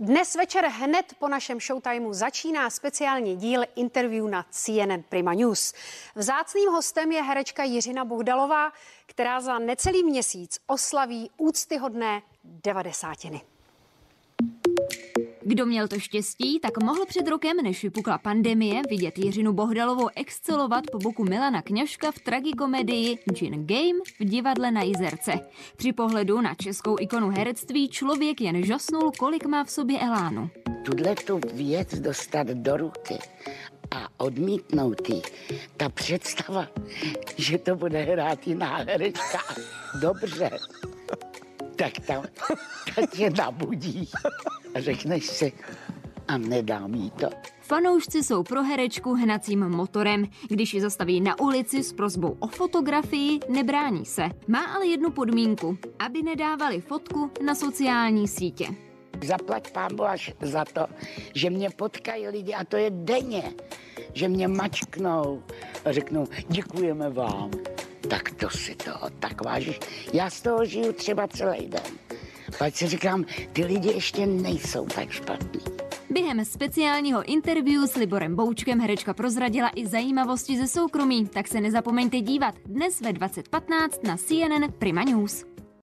Dnes večer hned po našem showtimeu začíná speciální díl interview na CNN Prima News. Vzácným hostem je herečka Jiřina Bohdalová, která za necelý měsíc oslaví úctyhodné devadesátiny. Kdo měl to štěstí, tak mohl před rokem, než vypukla pandemie, vidět Jiřinu Bohdalovou excelovat po boku Milana Kňažka v tragikomedii Gin Game v divadle na Jizerce. Při pohledu na českou ikonu herectví člověk jen žasnul, kolik má v sobě elánu. Tuhle tu věc dostat do ruky a odmítnout jí, ta představa, že to bude hrát jiná herečka, dobře, tak tam tak tě nabudí a řekneš si, a nedám jí to. Fanoušci jsou pro herečku hnacím motorem. Když ji zastaví na ulici s prozbou o fotografii, nebrání se. Má ale jednu podmínku, aby nedávali fotku na sociální sítě. Zaplať pámbu až za to, že mě potkají lidi, a to je denně, že mě mačknou a řeknou, děkujeme vám. Tak to si to tak vážíš. Já z toho žiju třeba celý den. Pak si říkám, ty lidi ještě nejsou tak špatní. Během speciálního interview s Liborem Boučkem herečka prozradila i zajímavosti ze soukromí, tak se nezapomeňte dívat dnes ve 2015 na CNN Prima News.